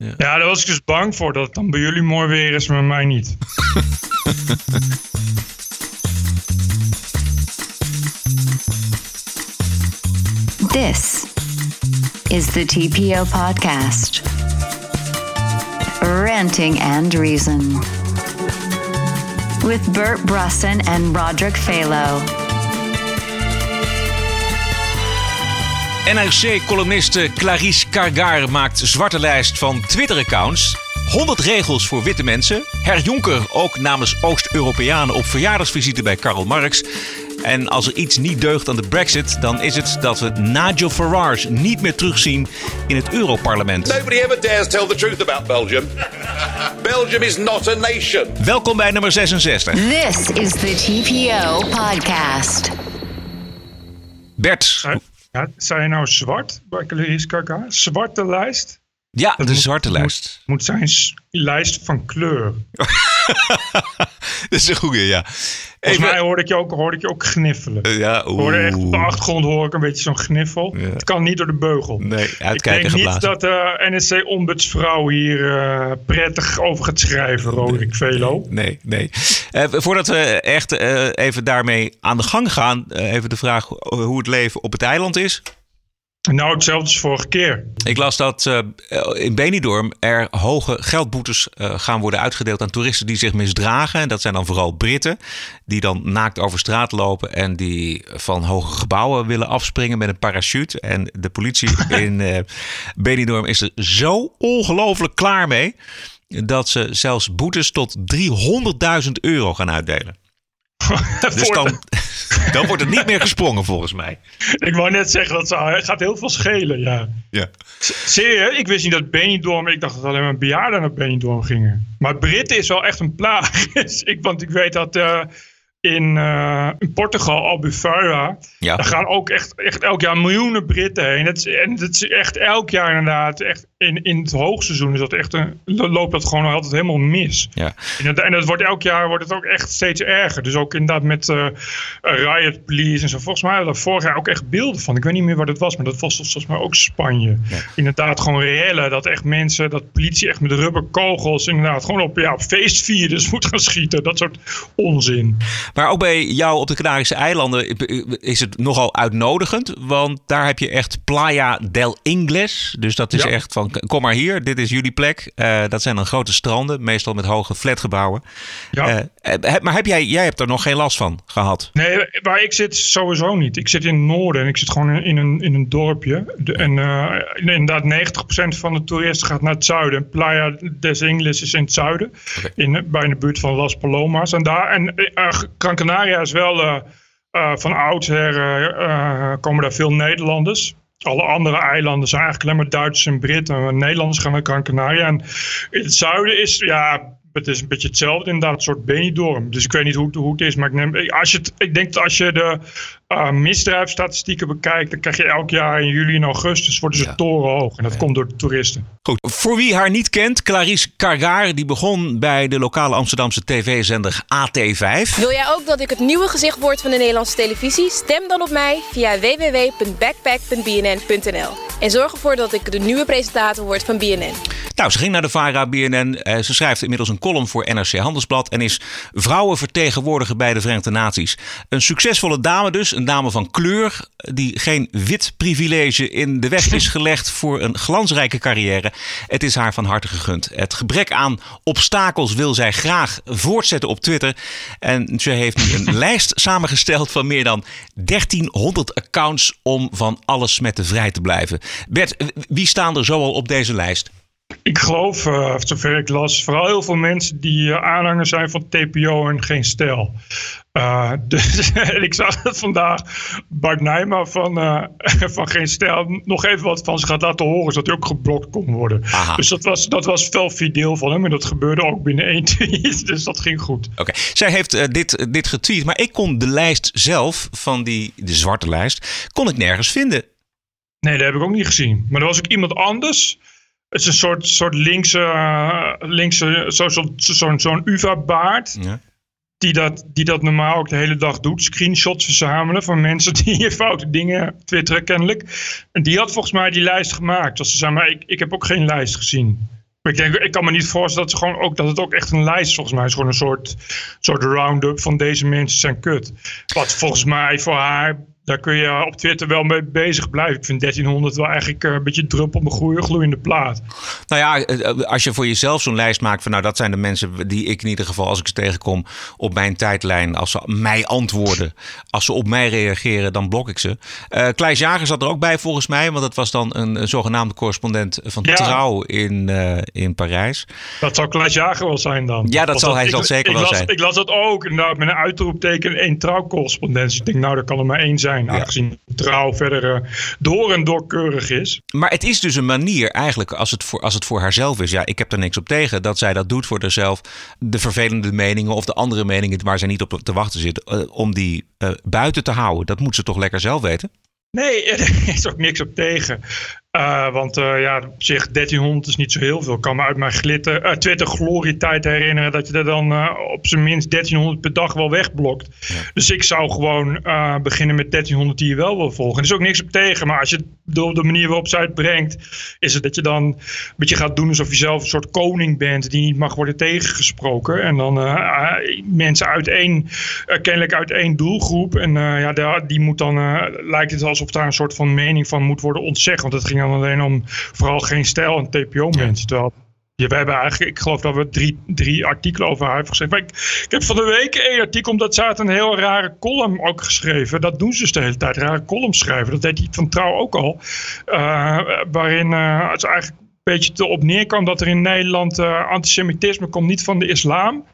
Ja. Ja, daar was ik dus bang voor dat het dan bij jullie mooi weer is, maar bij mij niet. This is the TPO podcast. Ranting and Reason. With Bert Brussen and Roderick Phalo. NRC-columniste Clarice Cargar maakt zwarte lijst van Twitter-accounts. 100 regels voor witte mensen. Her Jonker ook namens Oost-Europeanen op verjaardagsvisite bij Karl Marx. En als er iets niet deugt aan de brexit, dan is het dat we Nigel Farage niet meer terugzien in het Europarlement. Nobody ever dares tell the truth about Belgium. Belgium is not a nation. Welkom bij nummer 66. This is the TPO podcast. Bert. Ja, zei je nou zwart Clarice Kaka? Zwarte lijst? Ja, de moet- zwarte moet- lijst. Moet zijn s- lijst van kleur. Dat is een goeie, ja. Volgens mij hoorde ik je ook, hoorde ik je ook gniffelen. Eh, Ja, Ik hoorde echt op de achtergrond hoor ik een beetje zo'n gniffel. Ja. Het kan niet door de beugel. Nee, ik uitkijken denk niet dat de NSC-ombudsvrouw hier eh, prettig over gaat schrijven, Roderick Velo. Nee, nee. Eh, voordat we echt eh, even daarmee aan de gang gaan, eh, even de vraag hoe het leven op het eiland is. Nou, hetzelfde als vorige keer. Ik las dat eh, in Benidorm er hoge geldboetes eh, gaan worden uitgedeeld aan toeristen die zich misdragen. En dat zijn dan vooral Britten, die dan naakt over straat lopen en die van hoge gebouwen willen afspringen met een parachute. En de politie in eh Benidorm is er zo ongelooflijk klaar mee dat ze zelfs boetes tot 300.000 euro gaan uitdelen. Dus dan, dan wordt het niet meer gesprongen volgens mij. Ik wou net zeggen, dat zou- gaat heel veel schelen, ja. Ja. Je, ik wist niet dat Benidorm, ik dacht dat alleen maar bejaarden naar Benidorm gingen. Maar Britten is wel echt een plaag. Dus ik, want ik weet dat eh, in, eh, in Portugal, Albufeira, Ja. daar gaan ook echt, echt elk jaar miljoenen Britten heen. Het is, en het is echt elk jaar inderdaad, echt in, in het hoogseizoen is dat echt een, loopt dat gewoon altijd helemaal mis. Ja. En dat, en dat wordt elk jaar wordt het ook echt steeds erger. Dus ook inderdaad met eh, Riot Police en zo. Volgens mij hadden we vorig jaar ook echt beelden van. Ik weet niet meer wat het was, maar dat was volgens mij ook Spanje. Inderdaad gewoon rellen. Dat echt mensen, dat politie echt met rubberkogels inderdaad gewoon op, ja, op feestvierders moet gaan schieten. Dat soort onzin. Maar ook bij jou op de Canarische eilanden is het nogal uitnodigend. Want daar heb je echt Playa del Ingles. Dus dat is Ja. echt van, kom maar hier, dit is jullie plek. Eh, dat zijn dan grote stranden, meestal met hoge flatgebouwen. Ja. Eh, maar heb jij, jij hebt er nog geen last van gehad? Nee, waar ik zit sowieso niet. Ik zit in het noorden en ik zit gewoon in een, in een dorpje. De- en eh, inderdaad, 90% van de toeristen gaat naar het zuiden. Playa des Ingles is in het zuiden. In, bij de buurt van Las Palomas. En, daar, en Gran Canaria is wel eh, eh, van oudsher eh, komen daar veel Nederlanders. Alle andere eilanden zijn eigenlijk alleen maar Duitsers en Britten. Maar Nederlanders gaan naar Gran Canaria. En in het zuiden is, ja, het is een beetje hetzelfde inderdaad, een soort Benidorm. Dus ik weet niet hoe, het- hoe het is, maar ik, neem, als je het, ik denk dat als je de uh, misdrijfstatistieken bekijkt, dan krijg je elk jaar in juli en augustus worden ze Ja. torenhoog. En dat komt door de toeristen. Goed. Voor wie haar niet kent, Clarice Cargar, die begon bij de lokale Amsterdamse tv-zender AT5. Wil jij ook dat ik het nieuwe gezicht word van de Nederlandse televisie? Stem dan op mij via www.backpack.bnn.nl. En zorg ervoor dat ik de nieuwe presentator word van BNN. Nou, ze ging naar de VARA BNN. Eh, ze schrijft inmiddels een column voor NRC Handelsblad en is vrouwenvertegenwoordiger bij de Verenigde Naties. Een succesvolle dame dus, een dame van kleur, die geen wit privilege in de weg is gelegd voor een glansrijke carrière. Het is haar van harte gegund. Het gebrek aan obstakels wil zij graag voortzetten op Twitter. En ze heeft nu een lijst samengesteld van meer dan 1300 accounts om van alle smetten vrij te blijven. Bert, wie staan er zoal op deze lijst? Ik geloof, uh, zover ik las, vooral heel veel mensen die uh, aanhanger zijn van TPO en geen stijl. Uh, dus en ik zag dat vandaag Bart Nijma van, uh, van Geen Stijl nog even wat van zich gaat laten horen, zodat hij ook geblokt kon worden. Aha. Dus dat was, dat was fel fideel van hem en dat gebeurde ook binnen één tweet, dus dat ging goed. Oké, okay. zij heeft uh, dit, dit getweet, maar ik kon de lijst zelf van die, de zwarte lijst, kon ik nergens vinden. Nee, dat heb ik ook niet gezien. Maar er was ook iemand anders. Het is een soort, soort linkse, uh, linkse zo'n zo, zo, UvA-baard. Ja. Die dat, die dat normaal ook de hele dag doet. Screenshots verzamelen van mensen die foute dingen twitteren kennelijk. En die had volgens mij die lijst gemaakt. Dus ze zei, maar ik, ik heb ook geen lijst gezien. Ik, denk, ik kan me niet voorstellen dat, ze gewoon ook, dat het ook echt een lijst is. Volgens mij is gewoon een soort, soort round-up van deze mensen zijn kut. Wat volgens mij voor haar daar kun je op Twitter wel mee bezig blijven. Ik vind 1300 wel eigenlijk eh, een beetje drup op een goede gloeiende plaat. Nou ja, eh, eh, als je voor jezelf zo'n lijst maakt van nou dat zijn de mensen die ik in ieder geval als ik ze tegenkom op mijn tijdlijn, als ze mij antwoorden, als ze op mij reageren, dan blok ik ze. Uh, Kleis Jager zat er ook bij volgens mij, want dat was dan een, zogenaamde correspondent van Trouw in, in Parijs. Dat zou Kleis Jager wel zijn dan. Ja, dat zal hij zal zeker wel las, zijn. Ik las dat ook, inderdaad, met een uitroepteken één trouwcorrespondentie. Ik denk nou, dat kan er maar één zijn zijn. Aangezien trouw verder uh, door en door keurig is. Maar het is dus een manier eigenlijk, als het, voor, als het voor haarzelf is. Ja, ik heb er niks op tegen dat zij dat doet voor haarzelf. De vervelende meningen of de andere meningen waar zij niet op te wachten zit. Uh, om die uh, buiten te houden. Dat moet ze toch lekker zelf weten? Nee, er is ook niks op tegen. Uh, want uh, ja, op zich 1300 is niet zo heel veel. Ik kan me uit mijn glitter, uh, Twitter glorietijd herinneren dat je er dan op zijn minst 1300 per dag wel wegblokt. Ja. Dus ik zou gewoon beginnen met 1300 die je wel wil volgen. Er is ook niks op tegen, maar als je door de manier waarop zij het brengt, is het dat je dan een beetje gaat doen alsof je zelf een soort koning bent die niet mag worden tegengesproken. En dan mensen uit één, kennelijk uit één doelgroep. En ja, die moet dan, lijkt het alsof daar een soort van mening van moet worden ontzegd. Want het ging dan alleen om vooral geen stijl en TPO-mensen. Terwijl ja, we hebben eigenlijk, ik geloof dat we drie, drie artikelen over haar hebben geschreven. Maar ik, ik, heb van de week één artikel, omdat ze had een heel rare column ook geschreven. Dat doen ze dus de hele tijd, rare columns schrijven. Dat deed hij van Trouw ook al. Uh, waarin uh, het eigenlijk een beetje erop neerkwam dat er in Nederland uh, antisemitisme komt niet van de islam.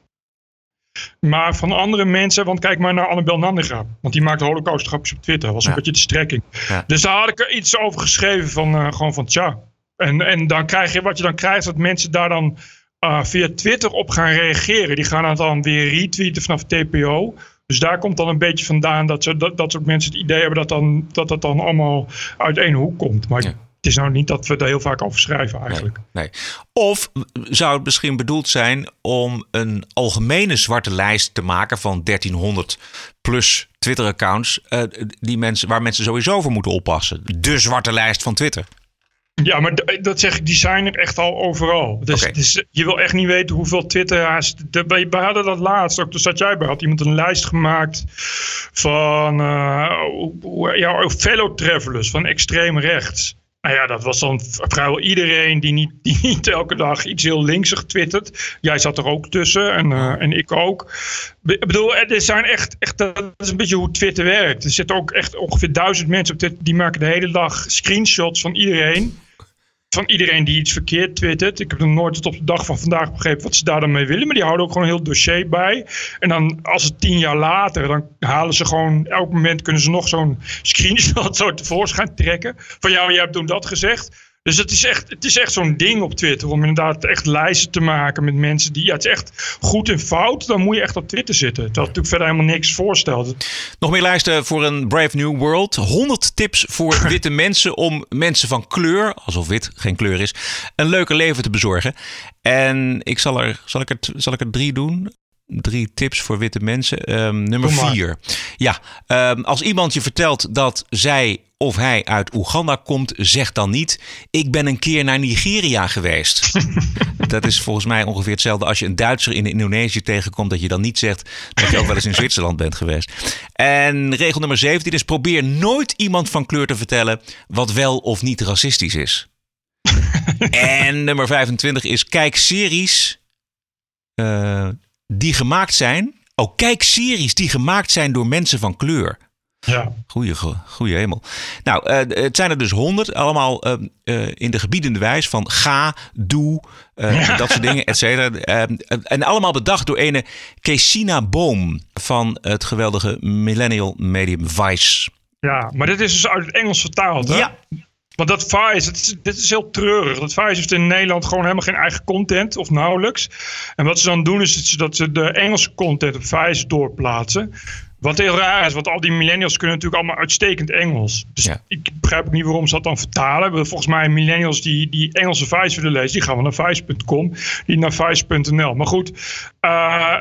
Maar van andere mensen, want kijk maar naar Annabel Nanninga. Want die maakt holocaustgrapjes op Twitter. Dat was een beetje de strekking. Ja. Dus daar had ik er iets over geschreven van, uh, gewoon van tja. En, en dan krijg je, wat je dan krijgt, dat mensen daar dan uh, via Twitter op gaan reageren. Die gaan het dan weer retweeten vanaf TPO. Dus daar komt dan een beetje vandaan dat, ze, dat, dat soort mensen het idee hebben dat dan, dat, dat dan allemaal uit één hoek komt. Maar ja het is nou niet dat we daar heel vaak over schrijven eigenlijk. Nee, nee, Of zou het misschien bedoeld zijn om een algemene zwarte lijst te maken van 1300 plus Twitter-accounts uh, die mensen, waar mensen sowieso voor moeten oppassen. De zwarte lijst van Twitter. Ja, maar dat zeg ik, die zijn er echt al overal. Dus, okay. dus je wil echt niet weten hoeveel Twitteraars... We hadden dat laatst, ook, dus dat jij bij had iemand een lijst gemaakt van uh, ja, fellow travelers van extreem rechts. Nou ja, dat was dan vrijwel iedereen die niet, die niet elke dag iets heel linksig twittert. Jij zat er ook tussen en, uh, en ik ook. Ik bedoel, er zijn echt, echt, dat is een beetje hoe Twitter werkt. Er zitten ook echt ongeveer duizend mensen op Twitter, die maken de hele dag screenshots van iedereen van iedereen die iets verkeerd twittert. Ik heb nog nooit tot op de dag van vandaag begrepen wat ze daar dan mee willen. Maar die houden ook gewoon een heel dossier bij. En dan als het tien jaar later, dan halen ze gewoon... Elk moment kunnen ze nog zo'n screenshot zo tevoorschijn trekken. Van ja, jij hebt toen dat gezegd. Dus het is echt, het is echt zo'n ding op Twitter om inderdaad echt lijsten te maken met mensen die. Ja, het is echt goed en fout. Dan moet je echt op Twitter zitten. Dat natuurlijk verder helemaal niks voorstelt. Nog meer lijsten voor een Brave New World. 100 tips voor witte mensen om mensen van kleur, alsof wit geen kleur is, een leuker leven te bezorgen. En ik zal er, zal ik er, zal ik er drie doen? Drie tips voor witte mensen. Um, nummer vier. Ja, um, als iemand je vertelt dat zij of hij uit Oeganda komt, zeg dan niet: Ik ben een keer naar Nigeria geweest. dat is volgens mij ongeveer hetzelfde als je een Duitser in Indonesië tegenkomt, dat je dan niet zegt dat je ook wel eens in Zwitserland bent geweest. En regel nummer 17 is: probeer nooit iemand van kleur te vertellen wat wel of niet racistisch is. en nummer 25 is: kijk series. Uh, die gemaakt zijn. Oh, kijk series die gemaakt zijn door mensen van kleur. Ja. Goeie, goeie hemel. Nou, uh, het zijn er dus honderd. Allemaal uh, uh, in de gebiedende wijs van ga, doe, ja. dat soort dingen, et cetera. en allemaal bedacht door ene Kesina Boom van het geweldige millennial medium Vice. Ja, maar dit is dus uit het Engels vertaald, hè? Ja. Want dat Vice, is, dit is heel treurig. Dat Vice heeft in Nederland gewoon helemaal geen eigen content of nauwelijks. En wat ze dan doen is dat ze de Engelse content op Vice doorplaatsen. Wat heel raar is, want al die millennials kunnen natuurlijk allemaal uitstekend Engels. Dus Ja. ik begrijp ook niet waarom ze dat dan vertalen. Volgens mij millennials die, die Engelse Vice willen lezen, die gaan wel naar Vice.com, die naar Vice.nl. Maar goed, eh,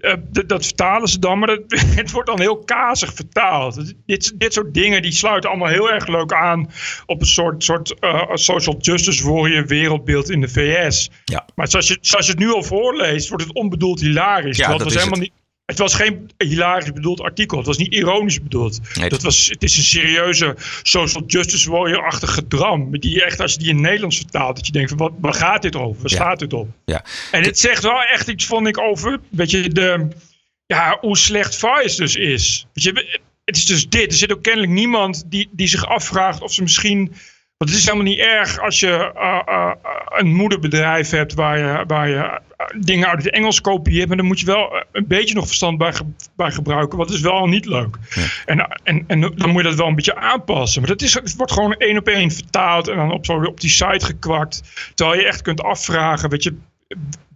eh, eh, dat vertalen ze dan, maar dat, het wordt dan heel kazig vertaald. Dit, dit soort dingen die sluiten allemaal heel erg leuk aan op een soort, soort social justice warrior wereldbeeld in de VS. Ja. Maar zoals je, zoals je het nu al voorleest, wordt het onbedoeld hilarisch. Ja, dat het was is helemaal niet. Het was geen hilarisch bedoeld artikel. Het was niet ironisch bedoeld. Nee. dat was, het is een serieuze social justice warrior-achtige dram. Die je echt, als je die in Nederlands vertaalt, dat je denkt van wat, waar gaat dit over? Waar Ja. staat dit op? Ja. En het zegt wel echt iets, vond ik, over weet je, de, ja, hoe slecht Vice dus is. Weet je, het is dus dit. Er zit ook kennelijk niemand die, die zich afvraagt of ze misschien... Want het is helemaal niet erg als je eh, eh, een moederbedrijf hebt waar je, waar je eh, dingen uit het Engels kopieert. Maar dan moet je wel een beetje nog verstand bij, ge- bij gebruiken. Het is wel niet leuk. En, en, en dan moet je dat wel een beetje aanpassen. Maar dat is, het wordt gewoon één op één vertaald en dan op, zo, op die site gekwakt. Terwijl je echt kunt afvragen, weet je,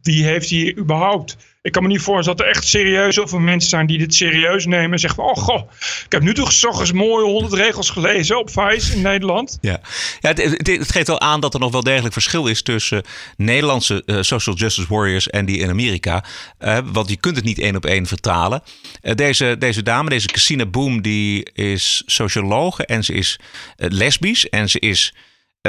wie heeft hier überhaupt? Ik kan me niet voorstellen dat er echt serieus veel mensen zijn die dit serieus nemen. En zeggen van, oh goh, ik heb nu toch s ochtends mooie 100 regels gelezen op Vice in Nederland. Ja, ja het, het, het geeft wel aan dat er nog wel degelijk verschil is tussen Nederlandse eh, social justice warriors en die in Amerika. Eh, want je kunt het niet één op één vertalen. Eh, deze, deze dame, deze Christina Boom, die is sociologe en ze is lesbisch en ze is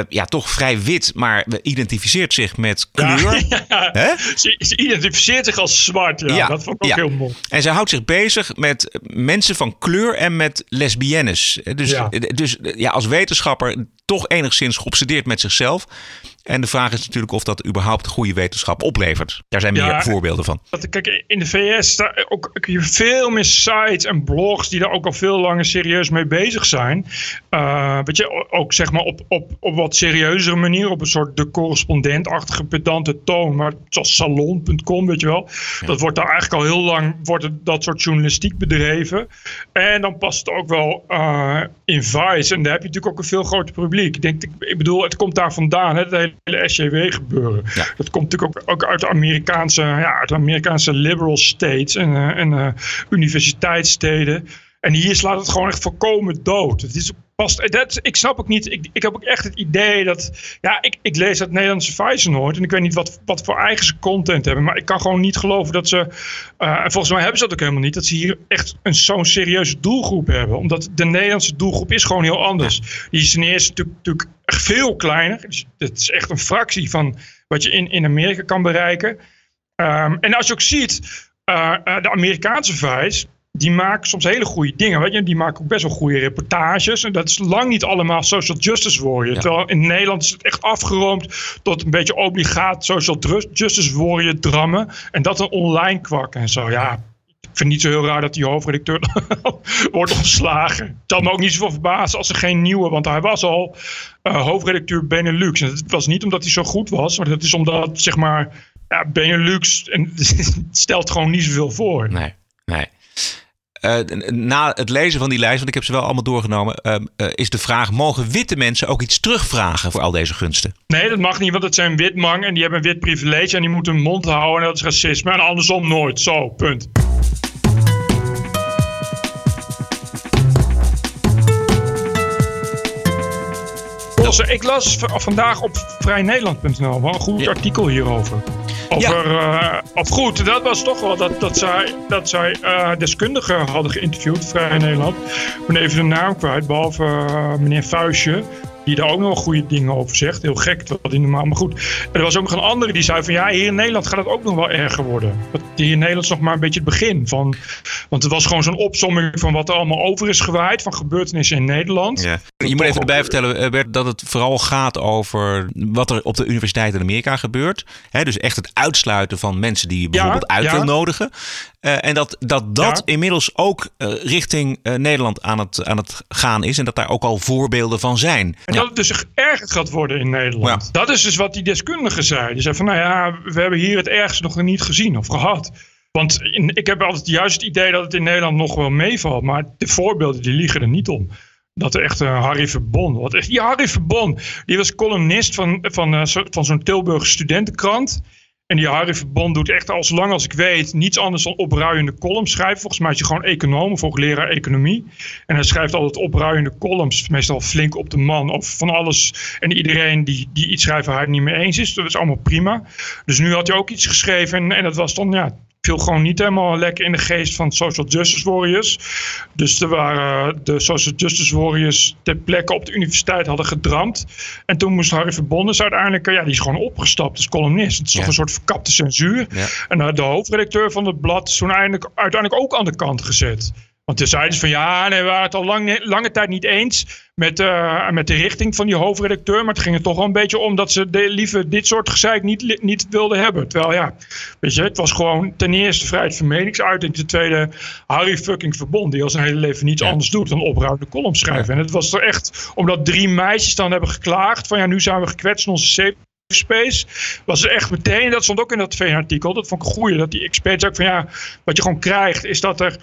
ja, toch vrij wit, maar identificeert zich met kleur. Hè? Ze, ze identificeert zich als zwart. Ja, dat vond ik ook ja. heel mooi. En zij houdt zich bezig met mensen van kleur en met lesbiennes. Dus, Ja. dus ja, als wetenschapper toch enigszins geobsedeerd met zichzelf. En de vraag is natuurlijk of dat überhaupt goede wetenschap oplevert. Daar zijn meer Ja. voorbeelden van. Dat, kijk, in de VS staan ook je veel meer sites en blogs die daar ook al veel langer serieus mee bezig zijn. Eh, weet je, ook zeg maar op, op, op wat serieuzere manier, op een soort de correspondentachtige pedante toon. Maar zoals salon.com, weet je wel. Dat wordt daar eigenlijk al heel lang, wordt het, dat soort journalistiek bedreven. En dan past het ook wel eh, in Vice. En daar heb je natuurlijk ook een veel groter publiek. Ik, denk, ik, ik bedoel, het komt daar vandaan, hè, het hele SJW gebeuren. Ja. Dat komt natuurlijk ook, ook uit de Amerikaanse, ja, uit de Amerikaanse liberal states en, eh, en eh, universiteitssteden. En hier slaat het gewoon echt volkomen dood. Het is past, dat, ik snap ook niet, ik, ik heb ook echt het idee dat, ja, ik, ik lees dat Nederlandse Vice nooit en ik weet niet wat, wat voor eigen ze content hebben, maar ik kan gewoon niet geloven dat ze, eh, en volgens mij hebben ze dat ook helemaal niet, dat ze hier echt een zo'n serieuze doelgroep hebben. Omdat de Nederlandse doelgroep is gewoon heel anders. Die is ten eerste natuurlijk, natuurlijk echt veel kleiner. Dus het is echt een fractie van wat je in, in Amerika kan bereiken. Ehm, en als je ook ziet, eh, eh, de Amerikaanse Vice, die maken soms hele goede dingen. Weet je? Die maken ook best wel goede reportages. En dat is lang niet allemaal social justice warrior. Ja. Terwijl in Nederland is het echt afgeroomd tot een beetje obligaat social justice warrior drammen. En dat een online kwak en zo. Ja, ik vind het niet zo heel raar dat die hoofdredacteur wordt ontslagen. Het zal me ook niet zoveel verbazen als er geen nieuwe... want hij was al eh, hoofdredacteur Benelux. En het was niet omdat hij zo goed was... maar dat is omdat, zeg maar... Ja, Benelux en, stelt gewoon niet zoveel voor. Nee, nee. Eh, na het lezen van die lijst, want ik heb ze wel allemaal doorgenomen, eh, eh, is de vraag: mogen witte mensen ook iets terugvragen voor al deze gunsten? Nee, dat mag niet, want het zijn witmang en die hebben een wit privilege en die moeten hun mond houden en dat is racisme. En andersom nooit. Zo, punt. Ik las vandaag op vrijnederland.nl wel een goed Ja. artikel hierover. Over, eh, of goed, dat was toch wel dat, dat zij, dat zij eh, deskundigen hadden geïnterviewd, Vrij Nederland. Ik ben even de naam kwijt, behalve eh, meneer Vuistje. Die daar ook nog goede dingen over zegt. Heel gek, terwijl die normaal. Maar goed, er was ook nog een andere die zei van ja, hier in Nederland gaat het ook nog wel erger worden. Dat hier in Nederland is nog maar een beetje het begin van. Want het was gewoon zo'n opsomming van wat er allemaal over is gewaaid. Van gebeurtenissen in Nederland. Ja. Je moet even erbij vertellen, eh, Bert, dat het vooral gaat over wat er op de universiteit in Amerika gebeurt. Hè, dus echt het uitsluiten van mensen die je bijvoorbeeld uit ja. wil nodigen. Eh, en dat dat, dat Ja. inmiddels ook eh, richting eh, Nederland aan het, aan het gaan is. En dat daar ook al voorbeelden van zijn. En Ja. dat het dus erger gaat worden in Nederland. Ja. Dat is dus wat die deskundige zei. Die zei van, nou ja, we hebben hier het ergste nog niet gezien of gehad. Want in- ik heb altijd juist het idee dat het in Nederland nog wel meevalt. Maar de voorbeelden die liegen er niet om. Dat er echt een Harry Verbon. Wat die Harry Verbon, die was columnist van, van, van zo'n Tilburg studentenkrant. En die Harry Verbond doet echt al zolang als ik weet niets anders dan opruiende columns schrijven. Volgens mij is hij gewoon econoom of leraar economie. En hij schrijft altijd opruiende columns, meestal flink op de man of van alles en iedereen die, die iets schrijft waar hij het niet mee eens is. Dat is allemaal prima. Dus nu had hij ook iets geschreven en, en dat was dan ja, viel gewoon niet helemaal lekker in de geest van Social Justice Warriors. Dus er waren de Social Justice Warriors ter plekke op de universiteit hadden gedramd. En toen moest Harry Verbondes uiteindelijk, ja, die is gewoon opgestapt als columnist. Het is toch een soort verkapte censuur. En de hoofdredacteur van het blad is toen uiteindelijk ook aan de kant gezet. Want toen zeiden ze van ja, nee, we waren het al lang, lange tijd niet eens met, uh, met de richting van die hoofdredacteur. Maar het ging er toch wel een beetje om dat ze de, liever dit soort gezeik niet, niet wilden hebben. Terwijl ja, weet je, het was gewoon ten eerste vrijheid van meningsuiting. Ten tweede Harry fucking Verbond, die al zijn hele leven niets anders doet dan opruimende column schrijven. En het was er echt, omdat drie meisjes dan hebben geklaagd van ja, nu zijn we gekwetst in onze safe space was er echt meteen, dat stond ook in dat VN-artikel, dat vond ik een goeie, dat die experts ook van ja, wat je gewoon krijgt is dat er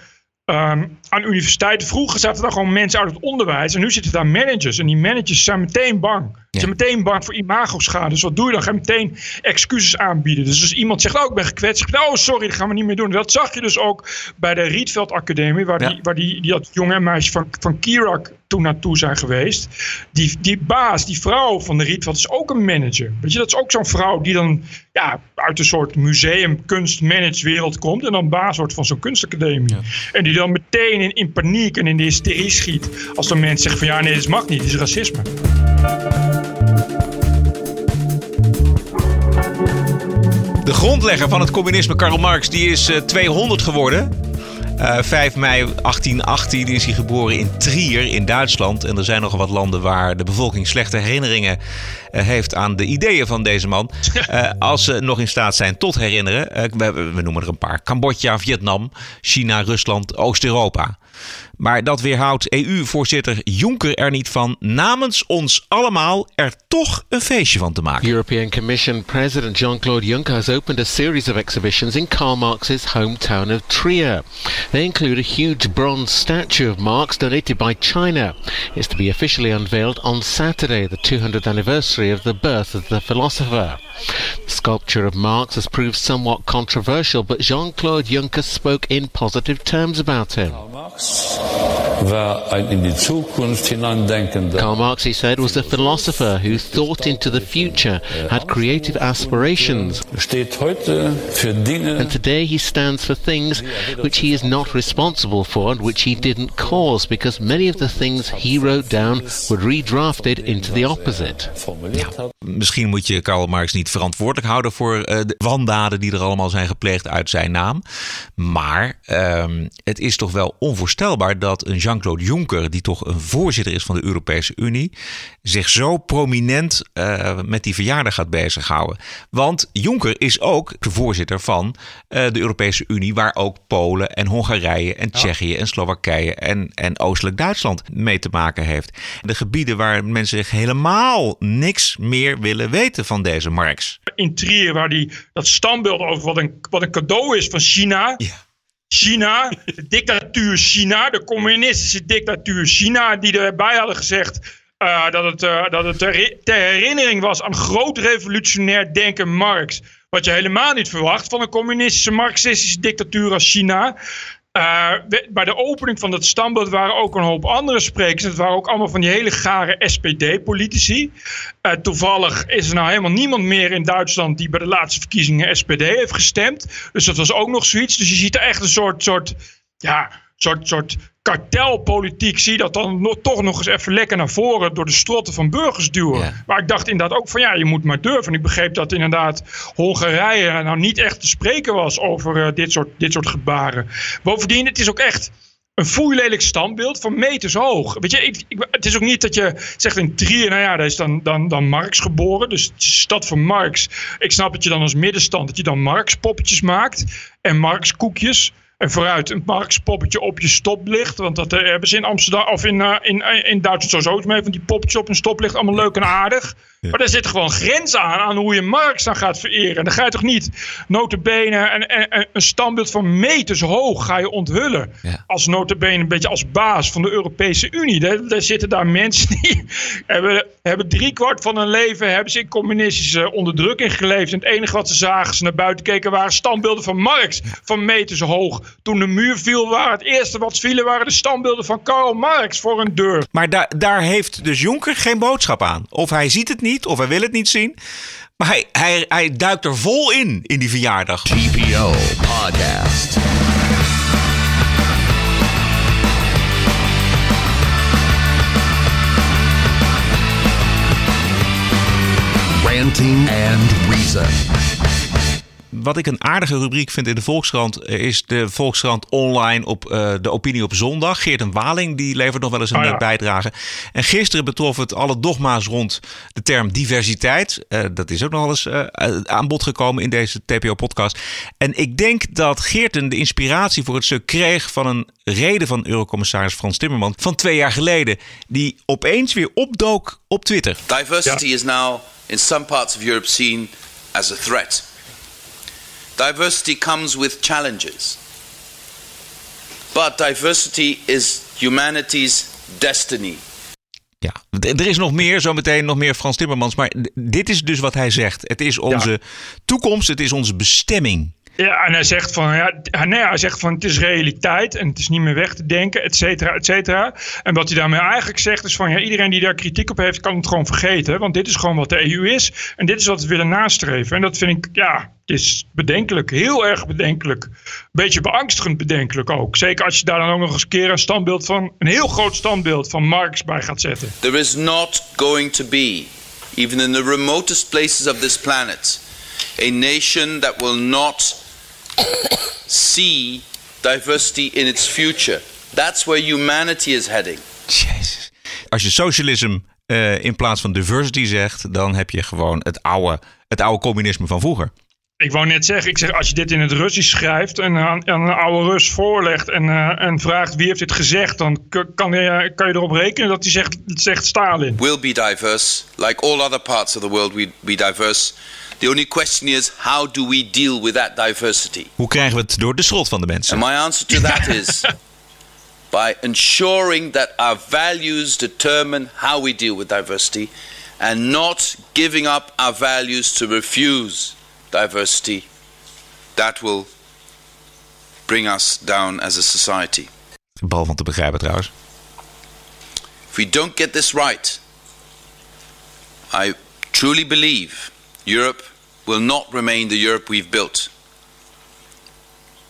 um, aan universiteiten. Vroeger zaten daar gewoon mensen uit het onderwijs. En nu zitten daar managers. En die managers zijn meteen bang. Ze zijn meteen bang voor imagoschade. Dus wat doe je dan? Ga je meteen excuses aanbieden. Dus als iemand zegt, oh ik ben gekwetst. Oh sorry, dat gaan we niet meer doen. Dat zag je dus ook bij de Rietveld Academie. Waar, die, waar die, die dat jonge meisje van, van Kirak toen naartoe zijn geweest. Die, die baas, die vrouw van de Rietveld is ook een manager. Weet je, dat is ook zo'n vrouw die dan ja, uit een soort museum kunstmanagewereld komt. En dan baas wordt van zo'n kunstacademie. En die dan meteen in, in paniek en in de hysterie schiet. Als de mensen zeggen van ja nee, dat mag niet. Dit is racisme. De grondlegger van het communisme, Karl Marx, die is 200 eh, geworden. Uh, 5 mei 1818 is hij geboren in Trier in Duitsland. En er zijn nog wat landen waar de bevolking slechte herinneringen uh, heeft aan de ideeën van deze man. Uh, als ze nog in staat zijn tot herinneren. We, we, noemen er een paar: Cambodja, Vietnam, China, Rusland, Oost-Europa. Maar dat weerhoudt EU-voorzitter Juncker er niet van namens ons allemaal er toch een feestje van te maken. European Commission President Jean-Claude Juncker has opened a series of exhibitions in Karl Marx's hometown of Trier. They include a huge bronze statue of Marx donated by China. It's to be officially unveiled on Saturday, the 200th anniversary of the birth of the philosopher. The sculpture of Marx has proved somewhat controversial, but Jean-Claude Juncker spoke in positive terms about him. Karl Marx, he said, was a philosopher who thought into the future, had creative aspirations. And today he stands for things which he is not responsible for and which he didn't cause, because many of the things he wrote down were redrafted into the opposite. Ja, misschien moet je Karl Marx niet verantwoordelijk houden voor uh, de wandaden die er allemaal zijn gepleegd uit zijn naam. Maar um, het is toch wel onvoorstelbaar dat een Jean-Claude Juncker, die toch een voorzitter is van de Europese Unie, zich zo prominent uh, met die verjaardag gaat bezighouden. Want Juncker is ook de voorzitter van uh, de Europese Unie, waar ook Polen en Hongarije en Tsjechië en Slowakije en, en Oostelijk Duitsland mee te maken heeft. De gebieden waar mensen zich helemaal niks meer willen weten van deze Marx. In Trier, waar die dat standbeeld over wat een, wat een cadeau is van China. Ja China, de dictatuur China, de communistische dictatuur China, die erbij hadden gezegd uh, dat het, uh, dat het ter, ter, herinnering was aan groot revolutionair denken Marx. Wat je helemaal niet verwacht van een communistische marxistische dictatuur als China. Uh, bij de opening van dat standbeeld waren ook een hoop andere sprekers. Het waren ook allemaal van die hele gare SPD-politici. Uh, toevallig is er nou helemaal niemand meer in Duitsland die bij de laatste verkiezingen SPD heeft gestemd. Dus dat was ook nog zoiets. Dus je ziet er echt een soort, soort, ja, soort, soort kartelpolitiek zie je dat dan nog, toch nog eens even lekker naar voren door de strotten van burgers duwen. Maar ik dacht inderdaad ook van ja, je moet maar durven. En ik begreep dat inderdaad Hongarije nou niet echt te spreken was over uh, dit, soort, dit soort gebaren. Bovendien, het is ook echt een foeilelijk standbeeld van meters hoog. Weet je, ik, ik, het is ook niet dat je zegt in Trier, nou ja, daar is dan, dan, dan Marx geboren. Dus de stad van Marx. Ik snap dat je dan als middenstand, dat je dan Marx poppetjes maakt en Marx koekjes. En vooruit een Marx poppetje op je stoplicht. Want dat eh, hebben ze in Amsterdam of in, uh, in, eh, in Duitsland sowieso mee. Van die poppetjes op een stoplicht. Allemaal leuk en aardig. Maar daar zit gewoon grens aan. Aan hoe je Marx dan gaat vereren. En dan ga je toch niet notabene een, een, een standbeeld van meters hoog ga je onthullen. Ja. Als notabene een beetje als baas van de Europese Unie. Daar, daar zitten daar mensen die hebben hebben driekwart van hun leven hebben ze in communistische onderdrukking geleefd. En het enige wat ze zagen, ze naar buiten keken, waren standbeelden van Marx. Van meters hoog. Toen de muur viel, waren het eerste wat vielen, waren de standbeelden van Karl Marx voor een deur. Maar daar, daar heeft dus Jonker geen boodschap aan. Of hij ziet het niet, of hij wil het niet zien. Maar hij, hij, hij duikt er vol in, in die verjaardag. TPO Podcast. And Reason. Wat ik een aardige rubriek vind in de Volkskrant eh, is de Volkskrant online op eh, de opinie op zondag. Geert en Waling die levert nog wel eens een Oh ja. bijdrage. En gisteren betrof het alle dogma's rond de term diversiteit. Eh, dat is ook nog wel eens eh, aan bod gekomen in deze TPO-podcast. En ik denk dat Geerten de inspiratie voor het stuk kreeg van een reden van Eurocommissaris Frans Timmermans van twee jaar geleden. Die opeens weer opdook op Twitter. Diversity is now, in some parts of Europe, seen as a threat. Diversity comes with challenges. But diversity is humanity's destiny. Ja, er is nog meer, zometeen nog meer Frans Timmermans. Maar dit is dus wat hij zegt. Het is onze toekomst, het is onze bestemming. Ja, en hij zegt van, ja, nee, hij zegt van het is realiteit en het is niet meer weg te denken, et cetera, et cetera. En wat hij daarmee eigenlijk zegt is van, ja, iedereen die daar kritiek op heeft, kan het gewoon vergeten. Want dit is gewoon wat de EU is en dit is wat we willen nastreven. En dat vind ik, ja, het is bedenkelijk, heel erg bedenkelijk. Beetje beangstigend bedenkelijk ook. Zeker als je daar dan ook nog eens een keer een standbeeld van, een heel groot standbeeld van Marx bij gaat zetten. There is not going to be, even in the remotest places of this planet, a nation that will not see diversity in its future. That's where humanity is heading. Jezus. Als je socialism eh, in plaats van diversity zegt, dan heb je gewoon het oude, het oude communisme van vroeger. Ik wou net zeggen, ik zeg, als je dit in het Russisch schrijft en aan, aan een oude Rus voorlegt en, eh, en vraagt wie heeft dit gezegd, dan kan je, kan je erop rekenen dat hij zegt, zegt Stalin. Will be diverse, like all other parts of the world, we be diverse. The only question is, how do we deal with that diversity? Hoe krijgen we het door de schot van de mensen? And my answer to that is by ensuring that our values determine how we deal with diversity and not giving up our values to refuse diversity. That will bring us down as a society. Bal van te begrijpen trouwens. If we don't get this right, I truly believe Europe will not remain the Europe we've built.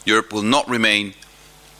Europe will not remain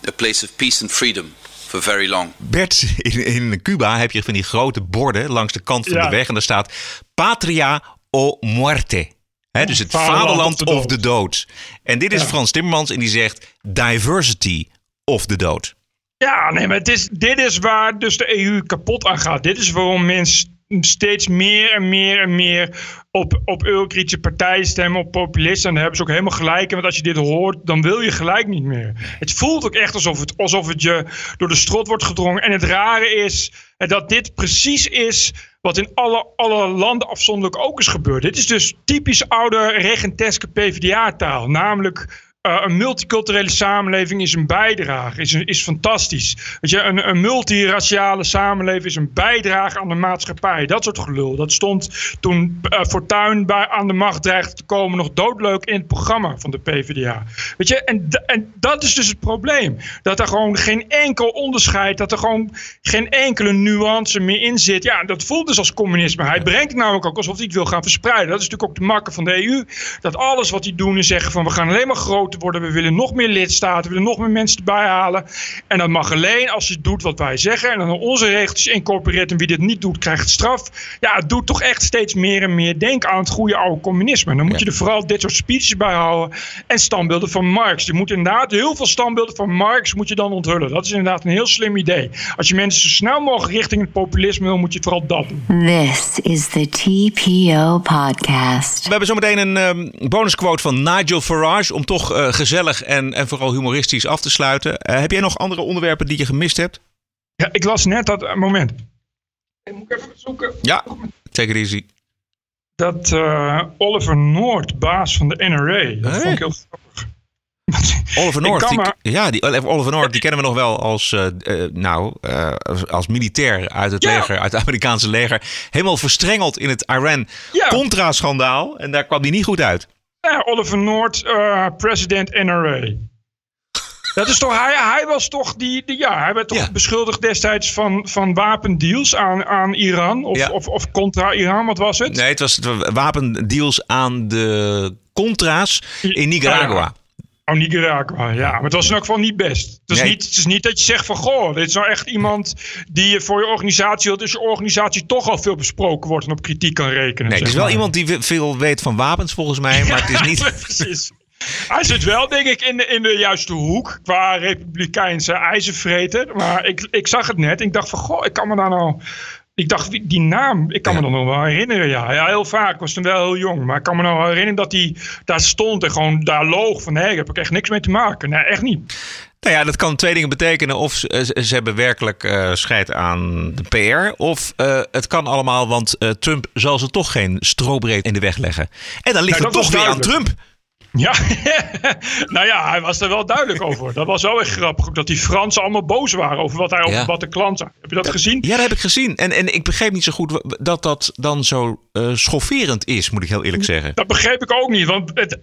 a place of peace and freedom for very long. Bert, in, in Cuba heb je van die grote borden langs de kant van Ja. de weg. En daar staat Patria o muerte. Hè, dus het Vaderland vaderland of de of de dood. En dit is Ja. Frans Timmermans en die zegt diversity of de dood. Ja, nee, maar het is, dit is waar dus de EU kapot aan gaat. Dit is waarom mensen steeds meer en meer en meer op, op eurokritische partijen stemmen, op populisten. En daar hebben ze ook helemaal gelijk. in, Want als je dit hoort, dan wil je gelijk niet meer. Het voelt ook echt alsof het, alsof het je door de strot wordt gedrongen. En het rare is eh, dat dit precies is wat in alle, alle landen afzonderlijk ook is gebeurd. Dit is dus typisch oude regenteske PvdA-taal. Namelijk eh, een multiculturele samenleving is een bijdrage, is, is fantastisch. Weet je, een, een multiraciale samenleving is een bijdrage aan de maatschappij. Dat soort gelul. Dat stond toen eh, Fortuyn bij, aan de macht dreigde te komen nog doodleuk in het programma van de PvdA. Weet je, en, en dat is dus het probleem. Dat er gewoon geen enkel onderscheid, dat er gewoon geen enkele nuance meer in zit. Ja, dat voelt dus als communisme. Hij brengt het namelijk ook alsof hij het wil gaan verspreiden. Dat is natuurlijk ook de makker van de EU. Dat alles wat die doen is zeggen van we gaan alleen maar groter worden. We willen nog meer lidstaten. We willen nog meer mensen erbij halen. En dat mag alleen als je doet wat wij zeggen. En dan onze regeltjes incorporeert. En wie dit niet doet krijgt straf. Ja, het doet toch echt steeds meer en meer denken aan het goede oude communisme. En dan moet je er vooral dit soort speeches bij houden. En standbeelden van Marx. Je moet inderdaad heel veel standbeelden van Marx moet je dan onthullen. Dat is inderdaad een heel slim idee. Als je mensen zo snel mogelijk richting het populisme wil, moet je vooral dat doen. This is the TPO podcast. We hebben zometeen een ehm, bonusquote van Nigel Farage om toch eh, gezellig en, en vooral humoristisch af te sluiten. Eh, heb jij nog andere onderwerpen die je gemist hebt? Ja, ik las net dat eh, moment. Moet ik even zoeken. Ja, take it easy. Dat eh, Oliver Noord, baas van de NRA. Dat Hey. vond ik heel grappig. Oliver die, maar- ja, die, Oliver North, die kennen we nog wel als, nou, eh, als, als militair uit het Ja. leger, uit het Amerikaanse leger. Helemaal verstrengeld in het Ja. Iran-Contra-schandaal. En daar kwam hij niet goed uit. Ja, Oliver North, eh, president NRA. Dat is toch, hij, hij was toch die, die ja, hij werd toch Ja. beschuldigd destijds van, van wapendeals aan, aan Iran of, Ja. of, of contra Iran, wat was het? Nee, het was het was wapendeals aan de Contra's in Nicaragua. Oh, Nicaragua, ja. Maar het was in elk geval niet best. Het is, Nee. niet, het is niet dat je zegt van, goh, dit is nou echt iemand die je voor je organisatie wilt. Dus je organisatie toch al veel besproken wordt en op kritiek kan rekenen. Nee, het is wel maar. iemand die veel weet van wapens volgens mij, maar het is niet... Precies. Hij zit wel, denk ik, in de, in de juiste hoek qua republikeinse ijzervreter. Maar ik, ik zag het net. Ik dacht van, goh, ik kan me daar nou... Ik dacht, die naam, ik kan Ja. me dan nog wel herinneren. Ja. ja, heel vaak. Ik was toen wel heel jong. Maar ik kan me nog herinneren dat hij daar stond en gewoon daar loog. Van, nee, daar heb ik echt niks mee te maken. Nee, echt niet. Nou ja, dat kan twee dingen betekenen. Of ze, ze hebben werkelijk eh scheid aan de PR. Of eh, het kan allemaal, want eh, Trump zal ze toch geen strobreed in de weg leggen. En dan ligt Nee, het dat toch weer aan. Trump. Ja, nou ja, hij was er wel duidelijk over. Dat was wel echt grappig. Ook dat die Fransen allemaal boos waren over wat hij over Ja. wat de klant zei. Heb je dat gezien? Ja, dat heb ik gezien. En, en ik begreep niet zo goed dat dat dan zo eh, schofferend is, moet ik heel eerlijk zeggen. Dat begreep ik ook niet. Want het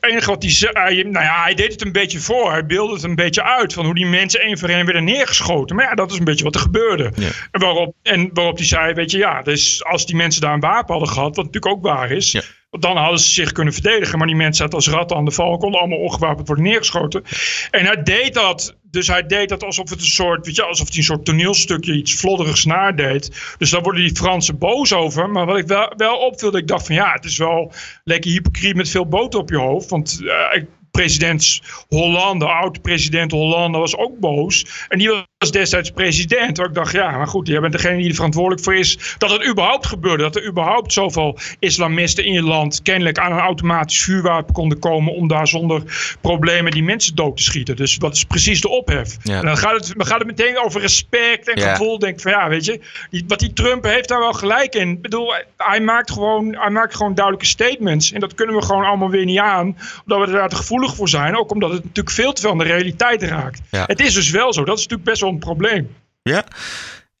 enige wat hij zei. hij- Nou ja, hij deed het een beetje voor. Hij beelde het een beetje uit. Van hoe die mensen één voor één werden neergeschoten. Maar ja, dat is een beetje wat er gebeurde. Ja. En, waarop, en waarop hij zei: Weet je, ja, dus als die mensen daar een wapen hadden gehad. Wat natuurlijk ook waar is. Ja. Dan hadden ze zich kunnen verdedigen. Maar die mensen zaten als ratten aan de val. Konden allemaal ongewapend worden neergeschoten. En hij deed dat. Dus hij deed dat alsof het een soort. Weet je, alsof hij een soort toneelstukje. iets vlodderigs nadeed. Dus daar worden die Fransen boos over. Maar wat ik wel, opviel. Dat ik dacht van ja, het is wel lekker hypocriet met veel boter op je hoofd. Want eh, ik- president Hollande, oud-president Hollande, was ook boos. En die was destijds president. Waar ik dacht, ja, maar goed, jij bent degene die er verantwoordelijk voor is dat het überhaupt gebeurde. Dat er überhaupt zoveel islamisten in je land kennelijk aan een automatisch vuurwapen konden komen om daar zonder problemen die mensen dood te schieten. Dus wat is precies de ophef? Ja. En dan gaat, het, dan gaat het meteen over respect en Ja. gevoel. Denk van ja, weet je, die, wat die Trump heeft daar wel gelijk in. Ik bedoel, hij maakt, gewoon, hij maakt gewoon duidelijke statements. En dat kunnen we gewoon allemaal weer niet aan. Omdat we daar te gevoelig voor zijn. Ook omdat het natuurlijk veel te veel aan de realiteit raakt. Ja. Het is dus wel zo. Dat is natuurlijk best wel een probleem. Ja.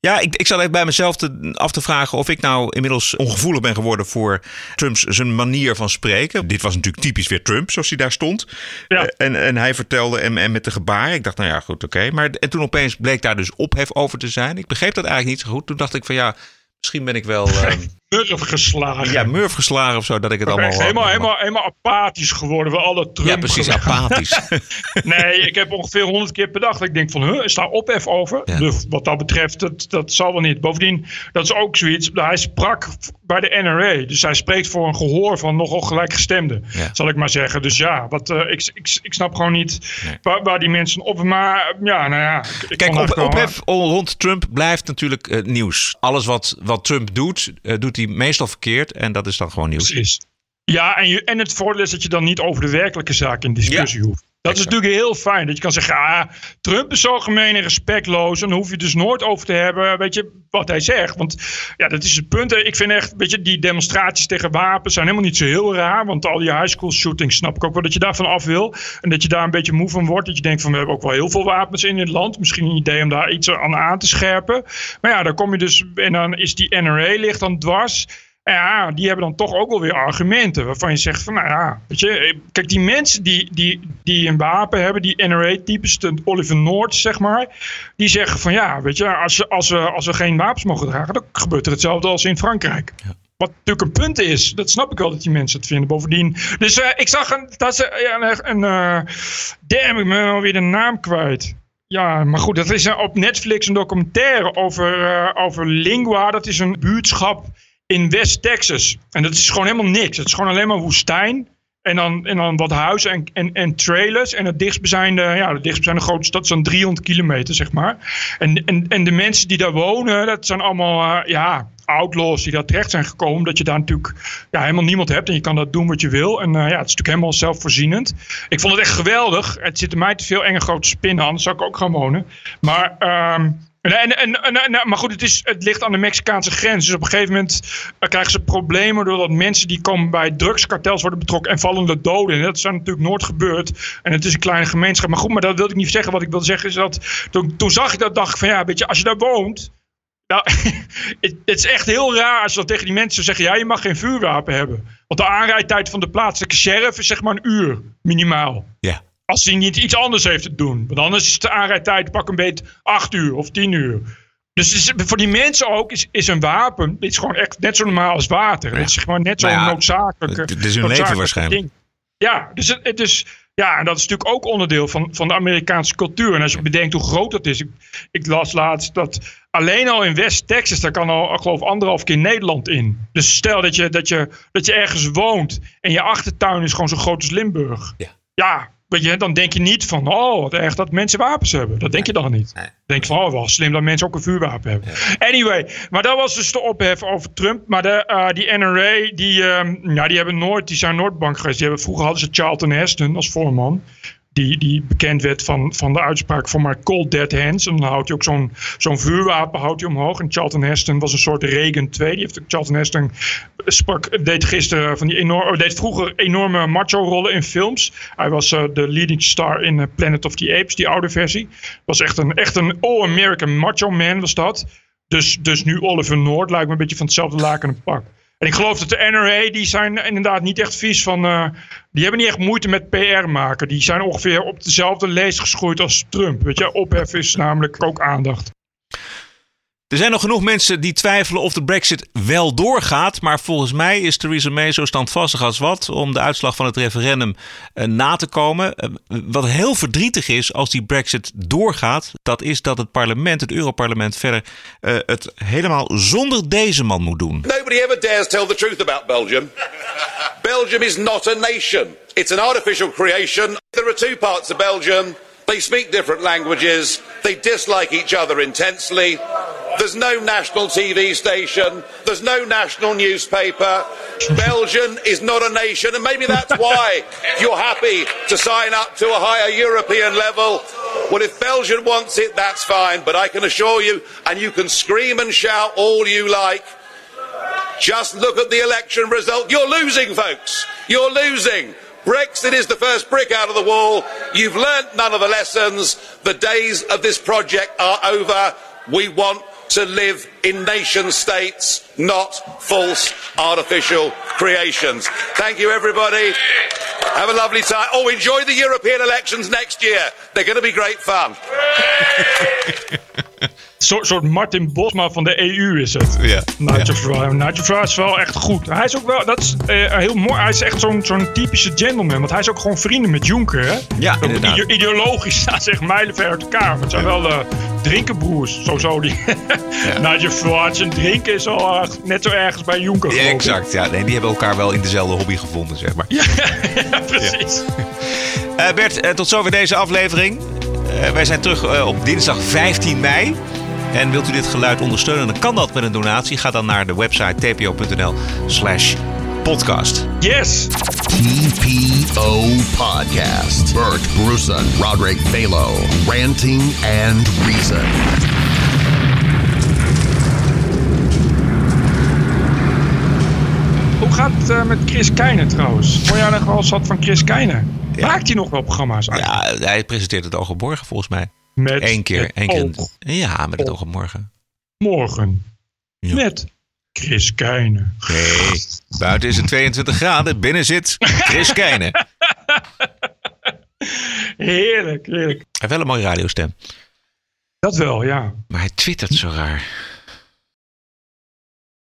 Ja, ik, ik zat even bij mezelf te, af te vragen of ik nou inmiddels ongevoelig ben geworden voor Trumps zijn manier van spreken. Dit was natuurlijk typisch weer Trump, zoals hij daar stond. Ja. Eh, En, en hij vertelde en, en met de gebaar. Ik dacht, nou ja, goed, oké. Maar en toen opeens bleek daar dus ophef over te zijn. Ik begreep dat eigenlijk niet zo goed. Toen dacht ik van ja, misschien ben ik wel eh, Murf geslagen. ja, murf geslagen of zo, dat ik het allemaal... Helemaal, helemaal, helemaal apathisch geworden. We alle Trump ja, precies, apathisch. Nee, ik heb ongeveer honderd keer per dag dat ik denk van, huh, is daar ophef over? Ja. Dus wat dat betreft, dat, dat zal wel niet. Bovendien, dat is ook zoiets. Hij sprak bij de NRA. Dus hij spreekt voor een gehoor van nogal gelijkgestemden, Ja. zal ik maar zeggen. Dus ja, wat, eh, ik, ik, ik snap gewoon niet Nee. waar, waar die mensen op... Maar ja, nou ja. Ik, Kijk, op, ophef rond Trump blijft natuurlijk eh, nieuws. Alles wat, wat Trump doet, eh, doet hij meestal verkeerd. En dat is dan gewoon nieuws. Precies. Ja, en, je, en het voordeel is dat je dan niet over de werkelijke zaak in discussie hoeft. Dat is natuurlijk heel fijn. Dat je kan zeggen, ah, Trump is zo gemeen en respectloos. En dan hoef je dus nooit over te hebben, weet je, wat hij zegt. Want ja, dat is het punt. Ik vind echt, weet je, die demonstraties tegen wapens zijn helemaal niet zo heel raar. Want al die high school shootings snap ik ook wel dat je daarvan af wil. En dat je daar een beetje moe van wordt. Dat je denkt van, we hebben ook wel heel veel wapens in het land. Misschien een idee om daar iets aan aan te scherpen. Maar ja, dan kom je dus, en dan is die NRA ligt dan dwars. Ja, die hebben dan toch ook wel weer argumenten. Waarvan je zegt van, nou ja, weet je. eh, Kijk, die mensen die, die, die een wapen hebben, die NRA-types, de Oliver North, zeg maar. Die zeggen van, ja, weet je, als, als, we, als we geen wapens mogen dragen, dan gebeurt er hetzelfde als in Frankrijk. Wat natuurlijk een punt is. Dat snap ik wel dat die mensen het vinden. Bovendien. Dus eh, ik zag een. Dat is eh, ja, een. eh, damn, ik ben alweer de naam kwijt. Ja, maar goed, dat is op Netflix een documentaire over, over Lingua. Dat is een buurtschap in West-Texas. En dat is gewoon helemaal niks. Het is gewoon alleen maar woestijn. En dan, en dan wat huizen en, en, en trailers. En het dichtstbijzijnde, ja, de dichtstbijzijnde grote stad is dan 300 kilometer, zeg maar. En, en, en de mensen die daar wonen, dat zijn allemaal, eh, ja, outlaws die daar terecht zijn gekomen. Dat je daar natuurlijk ja, helemaal niemand hebt en je kan dat doen wat je wil. En eh, ja, het is natuurlijk helemaal zelfvoorzienend. Ik vond het echt geweldig. Het zitten mij te veel enge grote spinnen, anders zou ik ook gaan wonen. Maar... ehm, En, en, en, maar goed, het, is, het ligt aan de Mexicaanse grens. Dus op een gegeven moment eh, krijgen ze problemen doordat mensen die komen bij drugskartels worden betrokken en vallen de doden. En dat is natuurlijk nooit gebeurd. En het is een kleine gemeenschap. Maar goed, maar dat wilde ik niet zeggen. Wat ik wilde zeggen is dat toen, zag ik dat, dacht ik van ja, weet je, als je daar woont. Nou, het, is echt heel raar als je tegen die mensen zegt: ja, je mag geen vuurwapen hebben. Want de aanrijdtijd van de plaatselijke sheriff is zeg maar een uur minimaal. Ja. Als hij niet iets anders heeft te doen. Want anders is de aanrijdtijd pak een beetje acht uur of tien uur. Dus is- voor die mensen ook is, is een wapen is gewoon echt net zo normaal als water. Het is gewoon net zo'n Nou ja, noodzakelijke het- is hun leven waarschijnlijk. ding. Ja, dus, het, het is, ja, en dat is natuurlijk ook onderdeel van, van de Amerikaanse cultuur. En als je bedenkt hoe groot dat is. Ik, ik las laatst dat alleen al in West-Texas, daar kan al, ik geloof anderhalf keer Nederland in. Dus stel dat je, dat, je, dat je ergens woont en je achtertuin is gewoon zo groot als Limburg. Ja. Ja, weet je, dan denk je niet van, oh, wat erg dat mensen wapens hebben. Dat denk je dan niet. Dan denk je van, oh, wel slim dat mensen ook een vuurwapen hebben. Anyway, maar dat was dus de ophef over Trump. Maar de, eh, die NRA, die, ehm, ja, die, hebben nooit, die zijn nooit bang geweest. Die hebben, vroeger hadden ze Charlton Heston als voorman. Die, die bekend werd van, van de uitspraak van maar cold dead hands. En dan houdt hij ook zo'n zo'n vuurwapen houdt hij omhoog. En Charlton Heston was een soort Reagan 2. Die heeft, Charlton Heston sprak, deed gisteren van die enorme, deed vroeger enorme macho rollen in films. Hij was eh, de leading star in eh, Planet of the Apes, die oude versie. Was echt een, echt een all-American macho man was dat. Dus, dus nu Oliver Noord lijkt me een beetje van hetzelfde laken en pak. En ik geloof dat de NRA, die zijn inderdaad niet echt vies van... eh, die hebben niet echt moeite met PR maken. Die zijn ongeveer op dezelfde lees geschoeid als Trump. Weet je, ophef is namelijk ook aandacht. Er zijn nog genoeg mensen die twijfelen of de Brexit wel doorgaat. Maar volgens mij is Theresa May zo standvastig als wat om de uitslag van het referendum eh, na te komen. Eh, wat heel verdrietig is als die Brexit doorgaat, dat is dat het parlement, het Europarlement, verder eh, het helemaal zonder deze man moet doen. Nobody ever dares tell the truth about Belgium. Belgium is not a nation. It's an artificial creation. There are two parts of Belgium. They speak different languages. They dislike each other intensely. There's no national TV station. There's no national newspaper. Belgium is not a nation, and maybe that's why you're happy to sign up to a higher European level. Well, if Belgium wants it, that's fine, but I can assure you, and you can scream and shout all you like, just look at the election result. You're losing, folks. You're losing. Brexit is the first brick out of the wall. You've learnt none of the lessons. The days of this project are over. We want to live in nation states, not false artificial creations. Thank you, everybody. Have a lovely time. Oh, enjoy the European elections next year. They're going to be great fun. Een soort, soort Martin Bosma van de EU is het. Ja. Nigel Farage. Is wel echt goed. Hij is ook wel, dat is eh, heel mooi. Hij is echt zo'n zo'n typische gentleman. Want hij is ook gewoon vrienden met Juncker, hè? Ja, inderdaad. ide- ideologisch staan ze echt mijlenver uit elkaar. Het zijn wel eh, drinkenbroers. Sowieso die. Nigel Farage en drinken is al net zo ergens bij Juncker. Ja, exact. Ja, nee, die hebben elkaar wel in dezelfde hobby gevonden, zeg maar. Ja, precies. Eh, Bert, eh, tot zover deze aflevering. Eh, wij zijn terug eh, op dinsdag 15 mei. En wilt u dit geluid ondersteunen, dan kan dat met een donatie. Ga dan naar de website tpo.nl slash podcast. Yes. TPO Podcast. Bert Bruson, Roderick Balo, Ranting and Reason. Gaat het eh, met Chris Keijnen trouwens? Vond jij nog wel eens wat van Chris Keijnen? Maakt hij nog wel programma's? Ja, hij presenteert het oog op morgen volgens mij. Met Eén keer. Één keer oog ja, met het oog op morgen. morgen. Ja. Met Chris Keijnen. Nee, buiten is het 22 graden. Binnen zit Chris Keijnen. Hij Heerlijk, heerlijk. heeft wel een mooie radiostem. Dat wel, ja. Maar hij twittert zo raar.